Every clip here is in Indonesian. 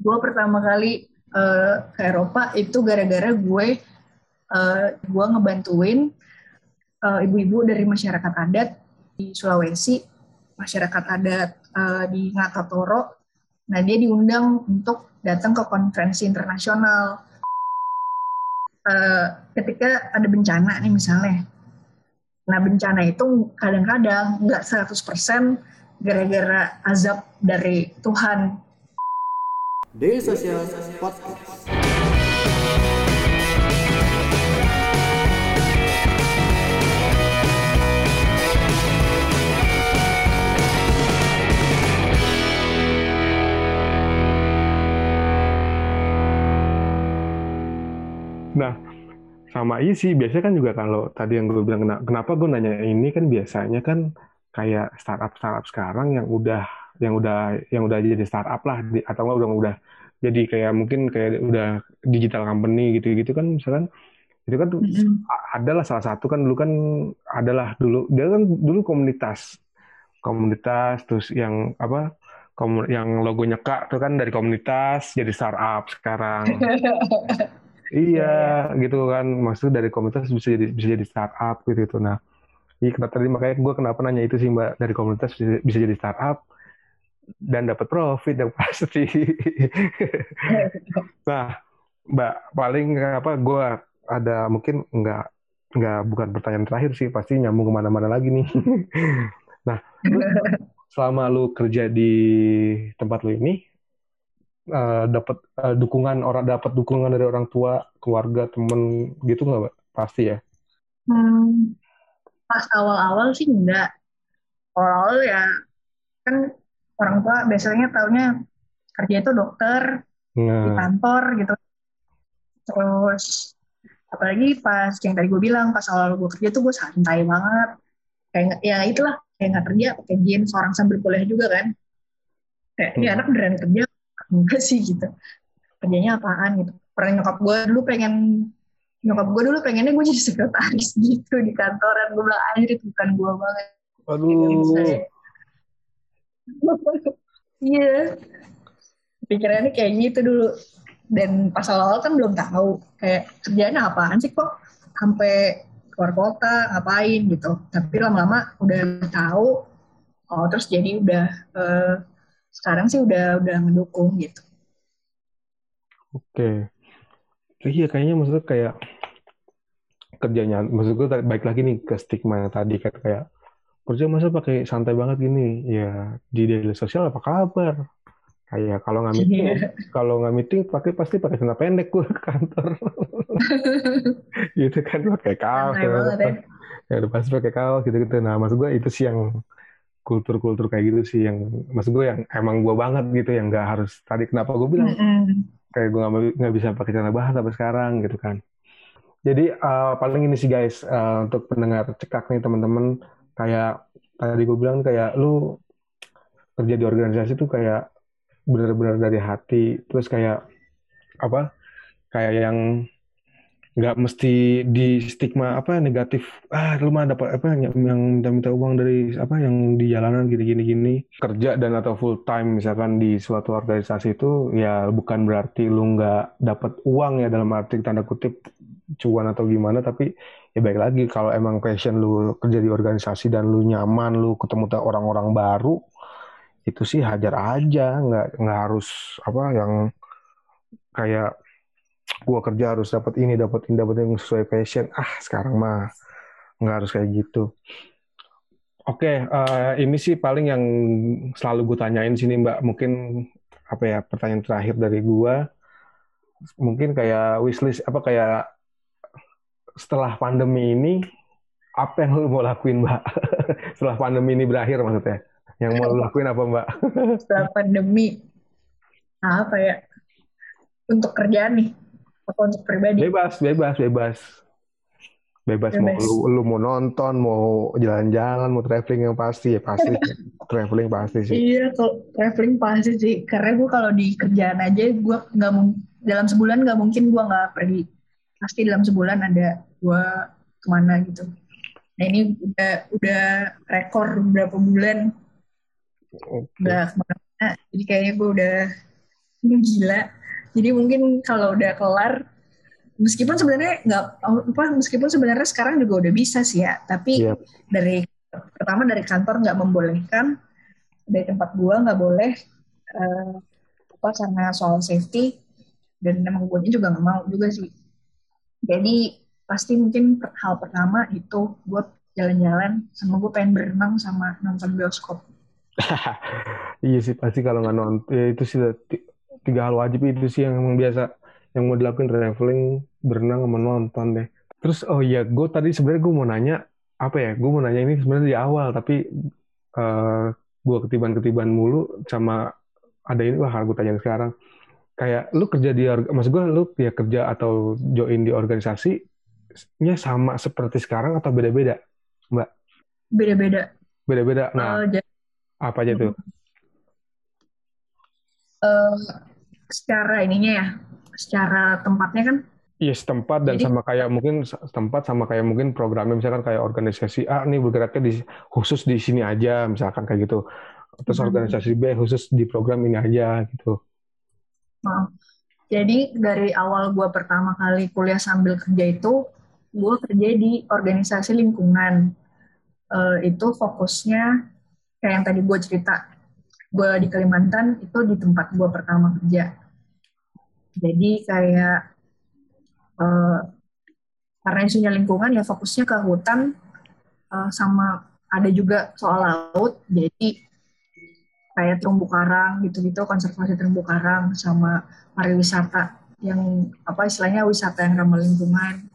gue pertama kali uh, ke Eropa itu gara-gara gue uh, gue ngebantuin uh, ibu-ibu dari masyarakat adat di Sulawesi, masyarakat adat uh, di Ngatatoro. Nah dia diundang untuk datang ke konferensi internasional. Uh, ketika ada bencana nih misalnya, nah bencana itu kadang-kadang nggak 100% gara-gara azab dari Tuhan. Daily Social Podcast. Nah, sama sih biasanya kan juga kalau tadi yang gue bilang kenapa gue nanya ini kan biasanya kan kayak startup startup sekarang yang udah yang udah yang udah jadi startup lah atau enggak udah udah jadi kayak mungkin kayak udah digital company gitu-gitu kan misalkan itu kan mm-hmm. adalah salah satu kan dulu kan adalah dulu dia kan dulu komunitas komunitas terus yang apa yang logonya kak itu kan dari komunitas jadi startup sekarang. Iya gitu kan maksud dari komunitas bisa jadi bisa jadi startup gitu itu nah Iya, kenapa tadi makanya gue kenapa nanya itu sih Mbak dari komunitas bisa, bisa jadi startup dan dapat profit yang pasti. nah, Mbak paling apa gue ada mungkin nggak nggak bukan pertanyaan terakhir sih pasti nyambung ke mana-mana lagi nih. nah, selama lu kerja di tempat lu ini uh, dapat uh, dukungan orang dapat dukungan dari orang tua, keluarga, temen gitu nggak, Mbak? Pasti ya. Hmm, pas awal-awal sih enggak awal-awal ya kan orang tua biasanya taunya kerja itu dokter nah. di kantor gitu. Terus apalagi pas yang tadi gue bilang pas awal gue kerja tuh gue santai banget. Kayak ya itulah kayak nggak kerja pakai jeans seorang sambil kuliah juga kan. Kayak hmm. ya anak beneran kerja enggak sih gitu. Kerjanya apaan? gitu. Pernah nyokap gue dulu pengen nyokap gue dulu pengennya gue jadi sekretaris gitu di kantoran. Gue bilang aja itu bukan gue banget. Aduh iya. Pikirannya kayak gitu dulu. Dan pas awal-awal kan belum tahu kayak kerjanya apaan sih kok? Sampai keluar kota ngapain? gitu. Tapi lama-lama udah tahu oh terus jadi udah uh, sekarang sih udah udah ngedukung gitu. Oke. Okay. Iya kayaknya maksudnya kayak kerjanya, maksud gue baik lagi nih ke stigma yang tadi kan kayak kerja masa pakai santai banget gini, ya di daily sosial apa kabar? Kayak kalau nggak meeting, yeah. kalau nggak meeting pakai pasti pakai celana pendek gue ke kantor, gitu kan pakai kaos, ya, ya udah pasti pakai kaos gitu-gitu. Nah maksud gue itu sih yang kultur-kultur kayak gitu sih yang maksud gue yang emang gue banget gitu yang nggak harus tadi kenapa gue bilang mm -hmm kayak gue nggak bisa pakai celana bahan sampai sekarang gitu kan jadi uh, paling ini sih guys uh, untuk pendengar cekak nih teman-teman kayak tadi gue bilang kayak lu kerja di organisasi tuh kayak benar-benar dari hati. Terus kayak apa kayak yang nggak mesti di stigma apa negatif ah lu mah dapat apa yang minta-minta uang dari apa yang di jalanan gini-gini gini. Kerja dan atau full time misalkan di suatu organisasi itu ya bukan berarti lu nggak dapat uang ya dalam arti tanda kutip cuan atau gimana tapi ya baik lagi. Kalau emang passion lu kerja di organisasi dan lu nyaman lu ketemu orang-orang baru itu sih hajar aja. Nggak nggak harus apa yang kayak gua kerja harus dapat ini dapat ini dapat yang sesuai passion. Ah sekarang mah nggak harus kayak gitu. Oke okay, uh, eh, ini sih paling yang selalu gue tanyain sini mbak. Mungkin apa ya pertanyaan terakhir dari gua. Mungkin kayak wishlist apa kayak setelah pandemi ini apa yang lu mau lakuin mbak? Setelah pandemi ini berakhir maksudnya yang mau lu lakuin apa mbak? Setelah pandemi apa ya? Untuk kerjaan nih apa untuk pribadi? Bebas bebas bebas. Bebas, bebas. mau lu, lu mau nonton mau jalan-jalan mau traveling yang pasti ya pasti traveling pasti sih. Iya kalau traveling pasti sih. Karena gue kalau di kerjaan aja gue nggak dalam sebulan nggak mungkin gue nggak pergi pasti dalam sebulan ada gue ke mana gitu. Nah ini udah udah rekor berapa bulan. Okay. udah ke mana jadi kayaknya gue udah gila. Jadi mungkin kalau udah kelar meskipun sebenarnya nggak apa meskipun sebenarnya sekarang juga udah bisa sih ya. Tapi yep. dari pertama dari kantor nggak membolehkan. Dari tempat gua nggak boleh uh, apa karena soal safety. Dan emang gue juga nggak mau juga sih jadi pasti mungkin hal pertama itu gue jalan-jalan sama gue pengen berenang sama nonton bioskop. Iya sih pasti kalau nggak nonton ya itu sih tiga hal wajib itu sih yang emang biasa yang mau dilakuin traveling berenang sama nonton deh. Terus oh iya gue tadi sebenarnya gue mau nanya apa ya gue mau nanya ini sebenarnya di awal tapi uh, eh, gue ketiban-ketiban mulu sama ada ini lah aku tanya sekarang kayak lu kerja di maksud gue lu ya kerja atau join di organisasi nya sama seperti sekarang atau beda-beda mbak? Beda-beda. Beda-beda. Nah uh, jadi, apa aja tuh? Uh, secara ininya ya secara tempatnya kan? Iya yes, tempat dan Jadi, sama kayak mungkin tempat sama kayak mungkin programnya misalkan kayak organisasi A nih bergeraknya di khusus di sini aja misalkan kayak gitu. Terus hmm. organisasi B khusus di program ini aja gitu. Nah, jadi dari awal gue pertama kali kuliah sambil kerja itu, gue kerja di organisasi lingkungan. Uh, itu fokusnya kayak yang tadi gue cerita, gue di Kalimantan itu di tempat gue pertama kerja. Jadi kayak uh, karena isunya lingkungan ya fokusnya ke hutan uh, sama ada juga soal laut. Jadi kayak terumbu karang gitu-gitu konservasi terumbu karang sama pariwisata yang apa istilahnya wisata yang ramah lingkungan.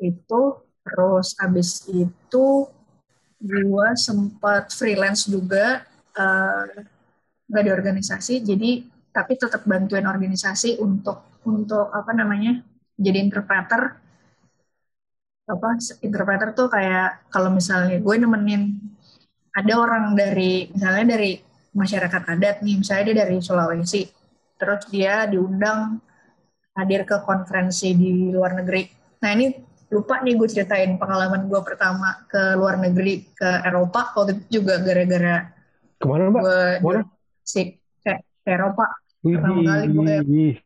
Itu terus abis itu gue sempat freelance juga uh, nggak di organisasi jadi tapi tetap bantuin organisasi untuk untuk apa namanya jadi interpreter. Apa interpreter tuh kayak kalau misalnya gue nemenin ada orang dari misalnya dari masyarakat adat nih, misalnya dia dari Sulawesi, terus dia diundang hadir ke konferensi di luar negeri. Nah ini lupa nih gue ceritain pengalaman gue pertama ke luar negeri ke Eropa waktu itu juga gara-gara ke mana mbak? Gue Ke mana? si ke, ke Eropa Wih, pertama kali gue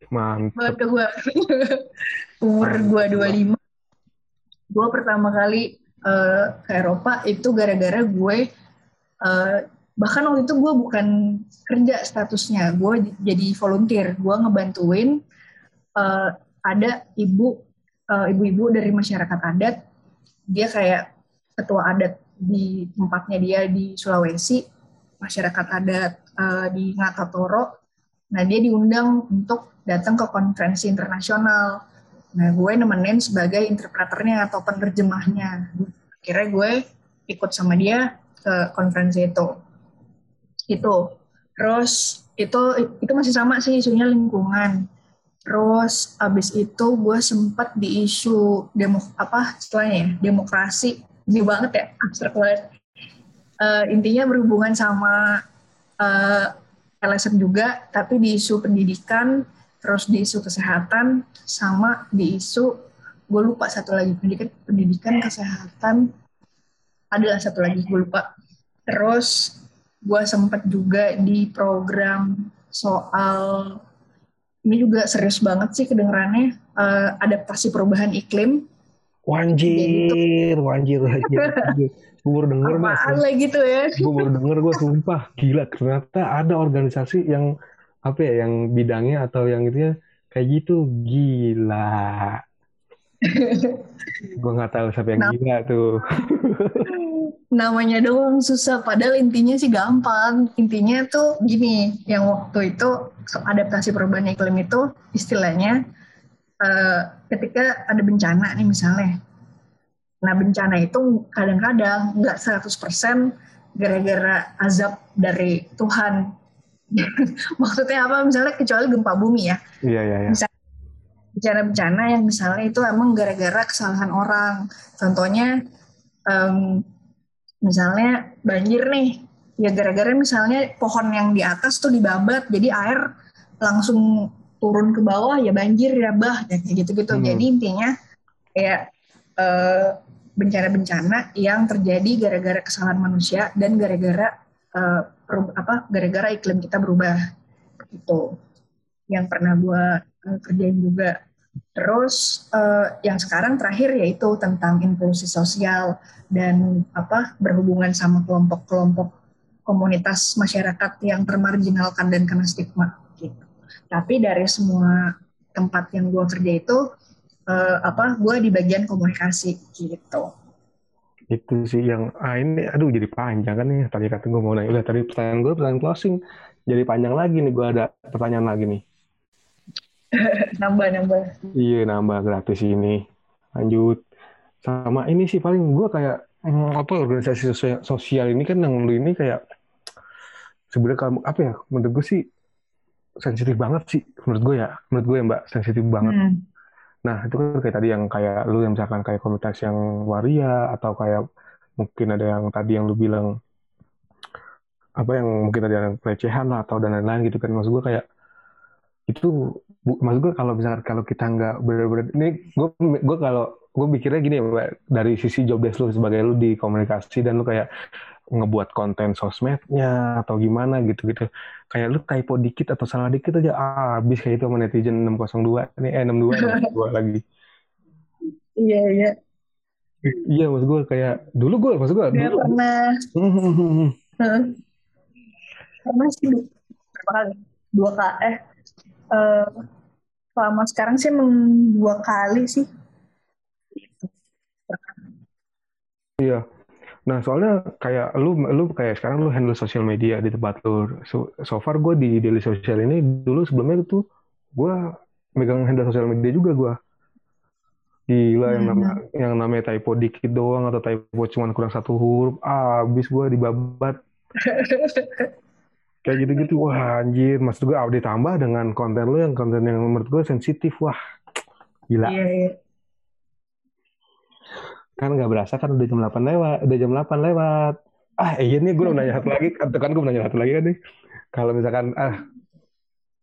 mantap. Ke gue umur gue dua lima gue pertama kali uh, ke Eropa itu gara-gara gue uh, bahkan waktu itu gue bukan kerja statusnya gue jadi volunteer. Gue ngebantuin uh, ada ibu uh, ibu-ibu dari masyarakat adat. Dia kayak ketua adat di tempatnya dia di Sulawesi masyarakat adat uh, di Ngatatoro nah dia diundang untuk datang ke konferensi internasional. Nah gue nemenin sebagai interpreternya atau penerjemahnya. Akhirnya gue ikut sama dia ke konferensi itu itu terus itu itu masih sama sih isunya lingkungan. Terus abis itu gue sempat di isu demo apa setelahnya ya demokrasi. Ini banget ya abstrak banget uh, intinya berhubungan sama uh, LSM juga tapi di isu pendidikan terus di isu kesehatan sama di isu gue lupa satu lagi pendidikan pendidikan kesehatan. Adalah satu lagi gue lupa. Terus gue sempet juga di program soal ini juga serius banget sih kedengarannya uh, adaptasi perubahan iklim. Wanjir, wanjir, wanjir. gue baru denger mas. gitu ya. Gue baru denger gue sumpah gila ternyata ada organisasi yang apa ya yang bidangnya atau yang itu ya kayak gitu gila. gue nggak tahu siapa yang nah, gila tuh. namanya doang susah. Padahal intinya sih gampang. Intinya tuh gini yang waktu itu adaptasi perubahan iklim itu istilahnya uh, ketika ada bencana nih misalnya. Nah bencana itu kadang-kadang nggak 100% gara-gara azab dari Tuhan. Maksudnya apa? Misalnya kecuali gempa bumi ya. Iya iya iya. Bencana-bencana yang misalnya itu emang gara-gara kesalahan orang. Contohnya um, misalnya banjir nih ya gara-gara misalnya pohon yang di atas tuh dibabat jadi air langsung turun ke bawah ya banjir ya bah ya kayak gitu-gitu hmm. jadi intinya kayak eh, bencana-bencana yang terjadi gara-gara kesalahan manusia dan gara-gara uh, apa gara-gara iklim kita berubah gitu yang pernah gue uh, kerjain juga. Terus uh, yang sekarang terakhir yaitu tentang inklusi sosial dan apa berhubungan sama kelompok-kelompok komunitas masyarakat yang termarginalkan dan kena stigma gitu. Tapi dari semua tempat yang gue kerja itu uh, apa gue di bagian komunikasi gitu. Itu sih yang ah ini aduh jadi panjang kan nih tadi kata gue mau nanya udah tadi pertanyaan gue pertanyaan closing. Jadi panjang lagi nih gue ada pertanyaan lagi nih nambah nambah. Iya nambah gratis ini. Lanjut. Sama ini sih paling gue kayak apa organisasi sosial, sosial ini kan yang lu ini kayak sebenarnya kamu apa ya menurut gue sih sensitif banget sih menurut gue ya. Menurut gue ya mbak sensitif banget. Hmm. nah itu kan kayak tadi yang kayak lu yang misalkan kayak komunitas yang waria atau kayak mungkin ada yang tadi yang lu bilang apa yang mungkin ada yang pelecehan lah atau dan lain-lain gitu kan. Maksud gue kayak itu bu, maksud gue kalau misalkan kalau kita nggak benar-benar ini gue gue kalau gue pikirnya gini ya mbak dari sisi job desk lu sebagai lu di komunikasi dan lu kayak ngebuat konten sosmednya atau gimana gitu-gitu. Kayak lu typo dikit atau salah dikit aja ah, habis kayak itu sama netizen 602 ini eh 62 62 lagi. Iya iya. Iya maksud gue kayak dulu gue maksud gue dulu pernah. pernah sih berapa kali? Dua kali eh uh, selama sekarang sih emang dua kali sih. Iya, Nah, soalnya kayak lu lu kayak sekarang lu handle sosial media di tempat lu. So, so far gue di daily social ini dulu sebelumnya itu gue megang handle sosial media juga gue. Gila yang nama hmm. yang namanya typo dikit doang atau typo cuma kurang satu huruf, ah, abis gue dibabat. kayak gitu-gitu. Wah anjir. Maksud gue ah, ditambah dengan konten lu yang konten yang menurut gue sensitif. Wah gila. Iya, iya. Kan nggak berasa kan udah jam 8 lewat udah jam 8 lewat. Ah iya nih gue udah nanya satu lagi. Kan kan gue nanya satu lagi kan nih. Kalau misalkan ah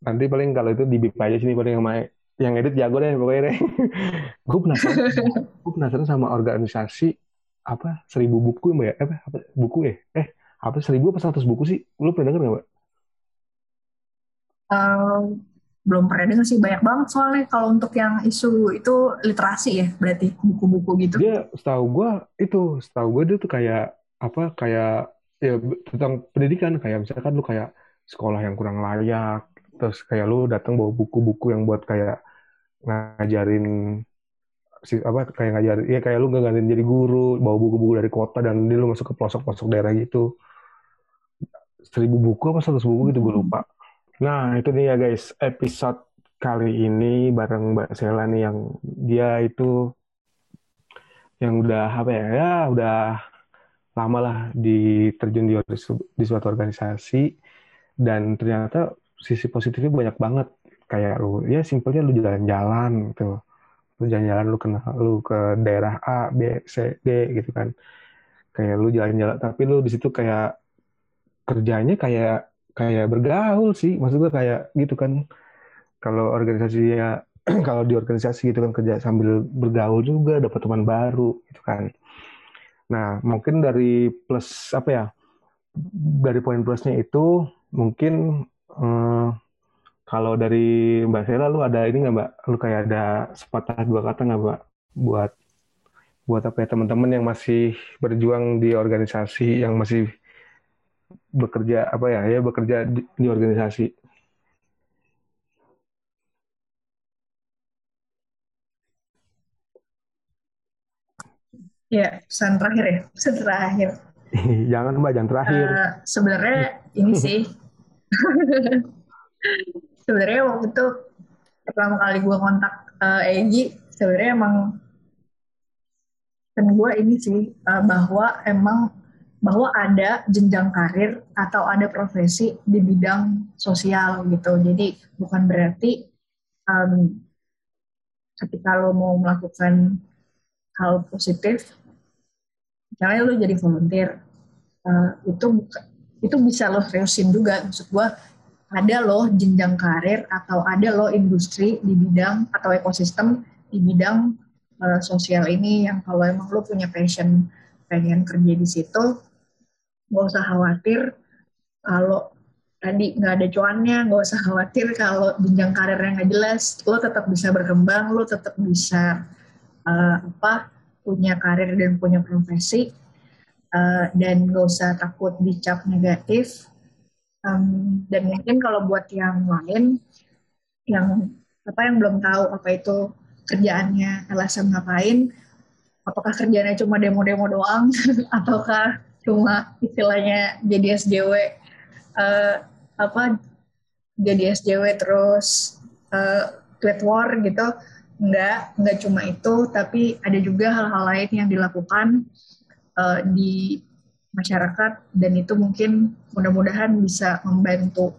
nanti paling kalau itu di bip aja sini paling yang main yang edit jago deh pokoknya deh. Gue penasaran gue penasaran sama organisasi apa seribu buku mbak ya? Apa, apa buku ya eh apa seribu apa seratus buku sih? Lu pernah denger nggak mbak? Um, belum pernah dengar sih banyak banget soalnya kalau untuk yang isu itu literasi ya berarti buku-buku gitu. Dia setahu gue itu setahu gue dia tuh kayak apa kayak ya tentang pendidikan. Kayak misalkan lu kayak sekolah yang kurang layak terus kayak lu datang bawa buku-buku yang buat kayak ngajarin si apa kayak ngajarin ya kayak lu nggak ngajarin jadi guru bawa buku-buku dari kota dan dia lu masuk ke pelosok-pelosok daerah gitu. Seribu buku apa seratus buku gitu gue lupa Nah, itu dia guys, episode kali ini bareng Mbak Sela nih yang dia itu yang udah apa ya, ya udah lama lah terjun di, di suatu organisasi. Dan ternyata sisi positifnya banyak banget. Kayak lu ya simpelnya lu jalan-jalan gitu. Lu jalan-jalan lu kenal lu ke daerah A B C D gitu kan. Kayak lu jalan-jalan tapi lu di situ kayak kerjanya kayak kayak bergaul sih. Maksud gue kayak gitu kan. Kalau organisasi ya kalau di organisasi gitu kan kerja sambil bergaul juga dapat teman baru gitu kan. Nah mungkin dari plus apa ya dari poin plusnya itu mungkin eh, kalau dari Mbak Sela lu ada ini nggak Mbak? Lu kayak ada sepatah dua kata nggak Mbak? Buat buat apa ya teman-teman yang masih berjuang di organisasi yang masih bekerja apa ya ya bekerja di, di organisasi. Ya pesan terakhir ya pesan terakhir. Jangan mbak jangan terakhir. Uh, sebenarnya ini sih. Sebenarnya waktu itu pertama kali gue kontak uh, Egi sebenarnya emang dan gue ini sih uh, bahwa emang bahwa ada jenjang karir atau ada profesi di bidang sosial gitu. Jadi bukan berarti um, ketika lo mau melakukan hal positif, misalnya lo jadi volunteer, uh, itu itu bisa lo seriusin juga. Maksud gue ada lo jenjang karir atau ada lo industri di bidang atau ekosistem di bidang uh, sosial ini yang kalau emang lo punya passion pengen kerja di situ nggak usah khawatir kalau tadi nggak ada cuannya nggak usah khawatir kalau jenjang karirnya nggak jelas. Lo tetap bisa berkembang lo tetap bisa uh, apa punya karir dan punya profesi uh, dan nggak usah takut dicap negatif. Um, dan mungkin kalau buat yang lain yang apa yang belum tahu apa itu kerjaannya LSM ngapain apakah kerjanya cuma demo-demo doang ataukah cuma istilahnya jadi SJW uh, apa jadi SJW terus uh, war gitu. Enggak enggak cuma itu tapi ada juga hal-hal lain yang dilakukan uh, di masyarakat. Dan itu mungkin mudah-mudahan bisa membantu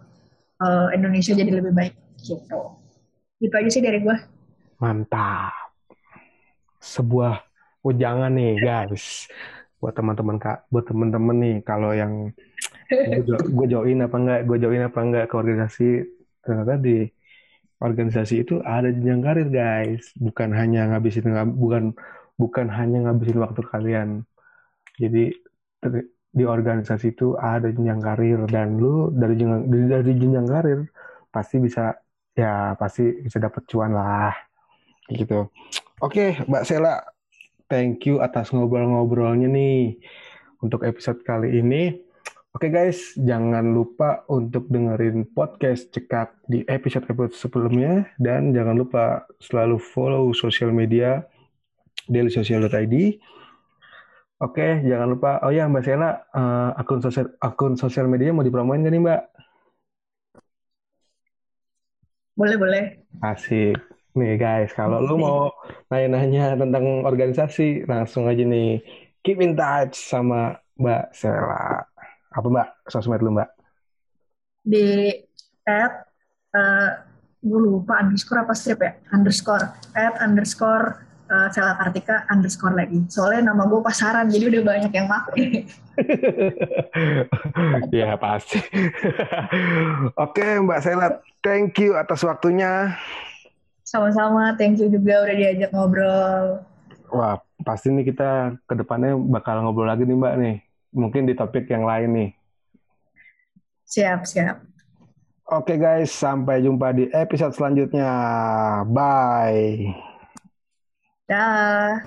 uh, Indonesia jadi lebih baik gitu. Itu aja sih dari gue mantap. Sebuah ujangan nih guys buat teman-teman kak buat teman-teman nih kalau yang gue join apa enggak gue join apa enggak ke organisasi ternyata di organisasi itu ada jenjang karir guys. Bukan hanya ngabisin bukan bukan hanya ngabisin waktu kalian. Jadi di organisasi itu ada jenjang karir dan lu dari jenjang dari jenjang karir pasti bisa ya pasti bisa dapat cuan lah gitu. Oke mbak Sela thank you atas ngobrol-ngobrolnya nih untuk episode kali ini. Oke guys, jangan lupa untuk dengerin podcast cekak di episode-episode sebelumnya dan jangan lupa selalu follow sosial media dailysocial.id. Oke, jangan lupa. Oh ya, Mbak Sela, uh, akun sosial akun sosial media mau dipromoin gak nih, Mbak? Boleh, boleh. Asik. Nih guys, kalau lu mau nanya-nanya tentang organisasi, langsung aja nih keep in touch sama Mbak Sela. Apa Mbak sosmed lu Mbak? Di at uh, gue lupa underscore apa strip ya underscore at underscore uh, Sela Kartika underscore lagi. Soalnya nama gue pasaran, jadi udah banyak yang pakai. ya pasti. Oke Mbak Sela, thank you atas waktunya. Sama-sama, thank you juga udah diajak ngobrol. Wah, pasti nih kita ke depannya bakal ngobrol lagi nih Mbak nih. Mungkin di topik yang lain nih. Siap, siap. Oke guys, sampai jumpa di episode selanjutnya. Bye. Dah.